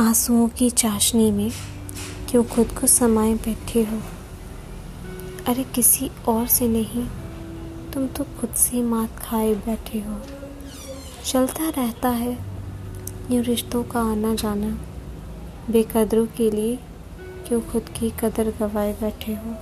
आंसुओं की चाशनी में क्यों खुद को समाये बैठे हो। अरे किसी और से नहीं, तुम तो खुद से मात खाए बैठे हो। चलता रहता है यूँ रिश्तों का आना जाना, बेकदरों के लिए क्यों खुद की कदर गवाए बैठे हो।